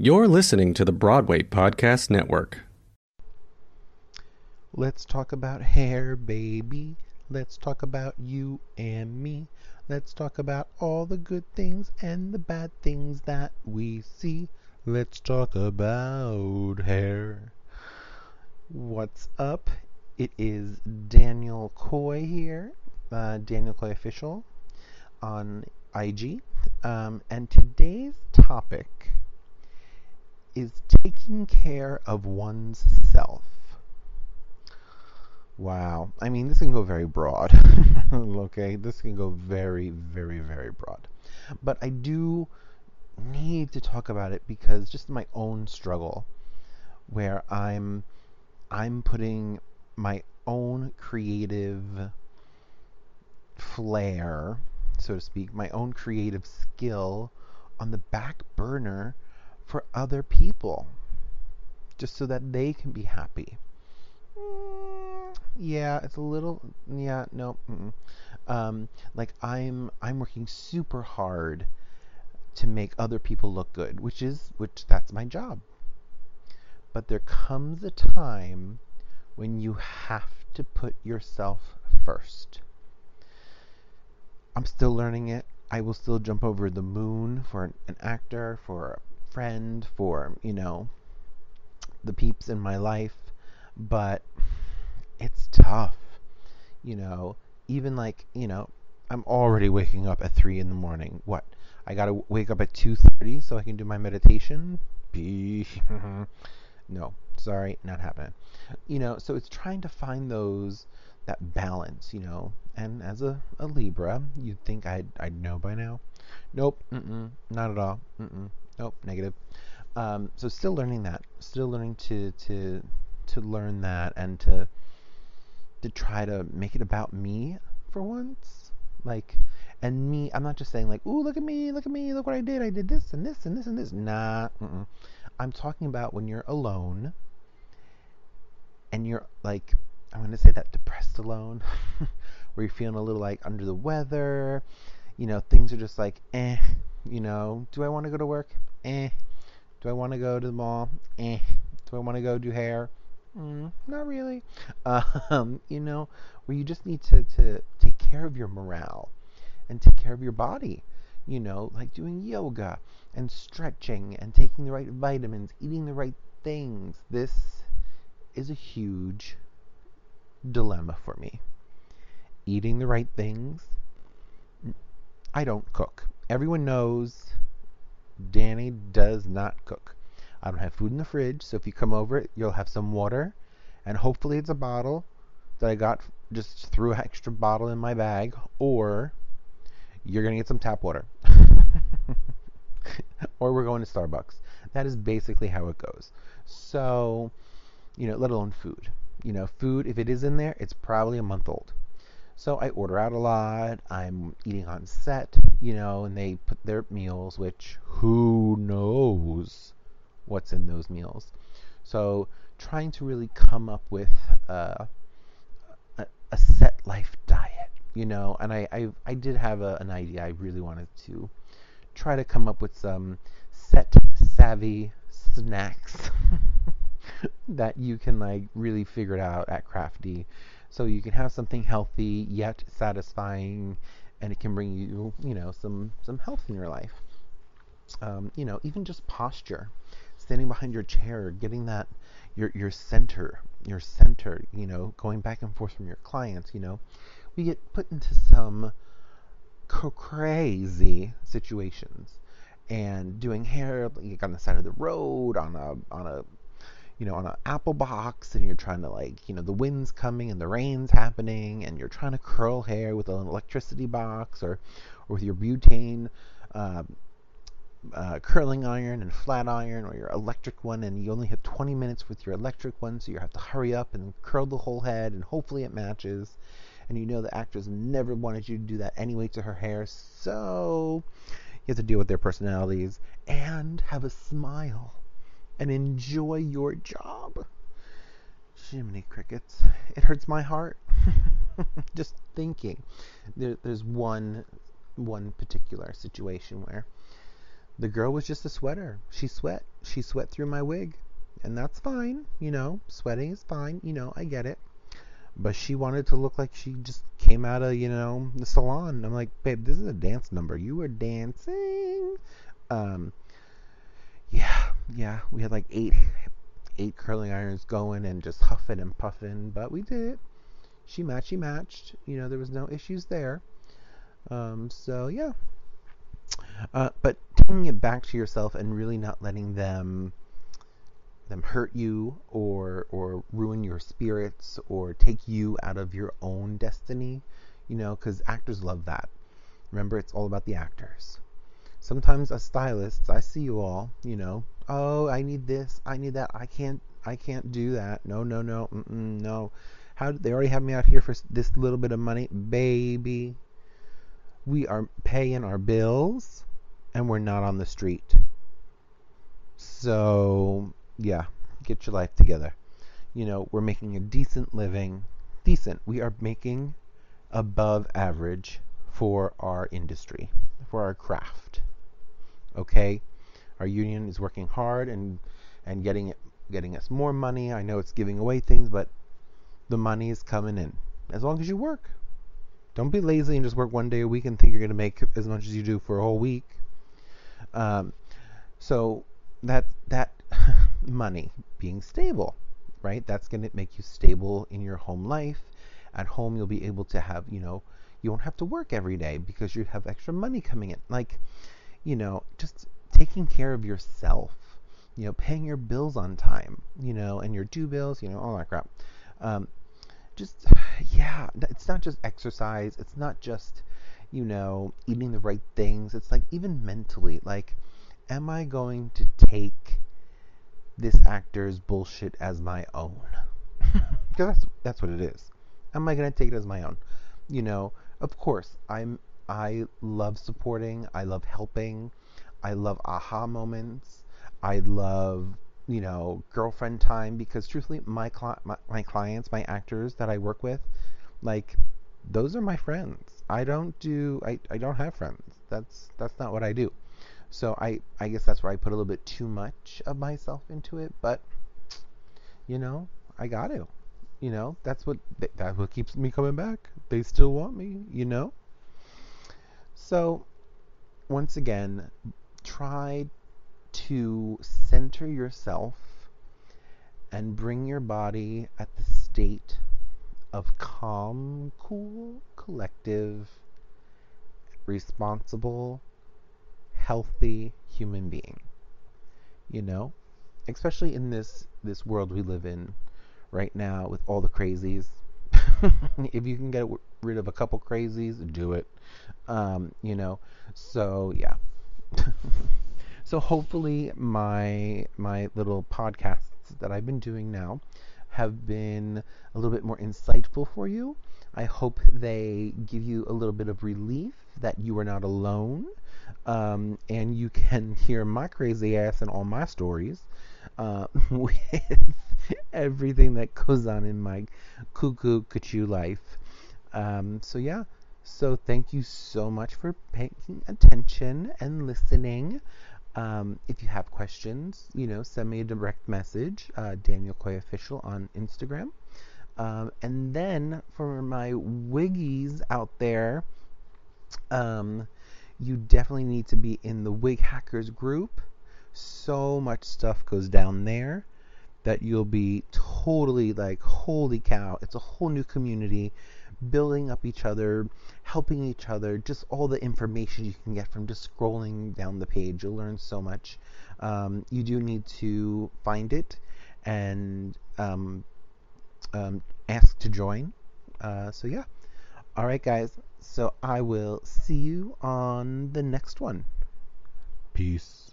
You're listening to the Broadway Podcast Network. Let's talk about hair, baby. Let's talk about you and me. Let's talk about all the good things and the bad things that we see. Let's talk about hair. What's up? It is Daniel Coy here, uh, Daniel Coy Official on IG. Um, and today's topic is taking care of one's self. Wow. I mean, this can go very broad. okay? This can go very, very, very broad. But I do need to talk about it because just my own struggle where I'm I'm putting my own creative flair, so to speak, my own creative skill on the back burner for other people just so that they can be happy. Mm, yeah, it's a little yeah, no. Um, like I'm I'm working super hard to make other people look good, which is which that's my job. But there comes a time when you have to put yourself first. I'm still learning it. I will still jump over the moon for an, an actor, for a friend, for, you know, the peeps in my life, but it's tough. You know, even like, you know, I'm already waking up at 3 in the morning. What? I got to wake up at 2:30 so I can do my meditation? no, sorry, not happening. You know, so it's trying to find those that balance, you know. And as a, a Libra, you'd think I'd I'd know by now. Nope, not at all. Mm-mm, nope, negative. Um, so still learning that, still learning to to to learn that and to to try to make it about me for once. Like, and me, I'm not just saying like, ooh, look at me, look at me, look what I did. I did this and this and this and this. Nah, mm-mm. I'm talking about when you're alone and you're like, I'm to say that depressed alone, where you're feeling a little like under the weather. You know, things are just like, eh. You know, do I want to go to work? Eh. Do I want to go to the mall? Eh. Do I want to go do hair? Mm, not really. Um, you know, where you just need to, to take care of your morale and take care of your body. You know, like doing yoga and stretching and taking the right vitamins, eating the right things. This is a huge dilemma for me. Eating the right things. I don't cook. Everyone knows Danny does not cook. I don't have food in the fridge, so if you come over, you'll have some water, and hopefully it's a bottle that I got just threw an extra bottle in my bag, or you're gonna get some tap water, or we're going to Starbucks. That is basically how it goes. So, you know, let alone food. You know, food if it is in there, it's probably a month old. So I order out a lot. I'm eating on set, you know, and they put their meals, which who knows what's in those meals. So trying to really come up with uh, a, a, set life diet, you know, and I, I, I did have a, an idea. I really wanted to try to come up with some set savvy snacks that you can like really figure it out at Crafty so you can have something healthy yet satisfying, and it can bring you, you know, some some health in your life. Um, you know, even just posture, standing behind your chair, getting that your your center, your center. You know, going back and forth from your clients. You know, we get put into some crazy situations and doing hair like on the side of the road on a on a you know, on an apple box and you're trying to like, you know, the wind's coming and the rain's happening and you're trying to curl hair with an electricity box or, or with your butane uh, uh, curling iron and flat iron or your electric one and you only have 20 minutes with your electric one so you have to hurry up and curl the whole head and hopefully it matches. And you know the actress never wanted you to do that anyway to her hair so you have to deal with their personalities and have a smile and enjoy your job. Jiminy crickets. It hurts my heart. Just thinking. There, there's one one particular situation where the girl was just a sweater. She sweat. she sweat through my wig, and that's fine. You know, sweating is fine. You know, I get it. But she wanted to look like she just came out of you know the salon. I'm like, babe, this is a dance number. You were dancing. Um, yeah, yeah. We had like eight eight curling irons going and just huffing and puffing, but we did it. She matched. She matched. You know, there was no issues there. Um, so yeah. Uh, but taking it back to yourself and really not letting them them hurt you or or ruin your spirits or take you out of your own destiny you know because actors love that remember it's all about the actors sometimes as stylists i see you all you know oh i need this i need that i can't i can't do that no no no no how they already have me out here for this little bit of money baby we are paying our bills and we're not on the street so yeah, get your life together. You know, we're making a decent living. Decent. We are making above average for our industry, for our craft. Okay? Our union is working hard and and getting it getting us more money. I know it's giving away things, but the money is coming in. As long as you work. Don't be lazy and just work one day a week and think you're going to make as much as you do for a whole week. Um, so that that money being stable, right? That's going to make you stable in your home life. At home, you'll be able to have, you know, you won't have to work every day because you have extra money coming in. Like, you know, just taking care of yourself, you know, paying your bills on time, you know, and your due bills, you know, all that crap. Um, just, yeah, it's not just exercise. It's not just, you know, eating the right things. It's like even mentally, like, am I going to take this actor's bullshit as my own. Because that's that's what it is. Am I gonna take it as my own? You know, of course, I'm. I love supporting. I love helping. I love aha moments. I love you know girlfriend time because truthfully, my, my my clients, my actors that I work with, like those are my friends. I don't do. I I don't have friends. That's that's not what I do. So I, I guess that's where I put a little bit too much of myself into it, but you know, I got to. You know, that's what that's what keeps me coming back. They still want me, you know? So once again, try to center yourself and bring your body at the state of calm, cool, collective, responsible healthy human being. You know, especially in this this world we live in right now with all the crazies. if you can get rid of a couple crazies, do it. Um, you know, so yeah. so hopefully my my little podcasts that I've been doing now have been a little bit more insightful for you. I hope they give you a little bit of relief that you are not alone um, and you can hear my crazy ass and all my stories uh, with everything that goes on in my cuckoo cuckoo life. Um, so yeah, so thank you so much for paying attention and listening. Um, if you have questions, you know, send me a direct message, uh, Daniel Coy Official on Instagram. Um, and then for my wiggies out there, um, you definitely need to be in the Wig Hackers group. So much stuff goes down there that you'll be totally like, holy cow, it's a whole new community, building up each other, helping each other, just all the information you can get from just scrolling down the page. You'll learn so much. Um, you do need to find it and um, um, ask to join. Uh, so, yeah. All right, guys. So I will see you on the next one. Peace.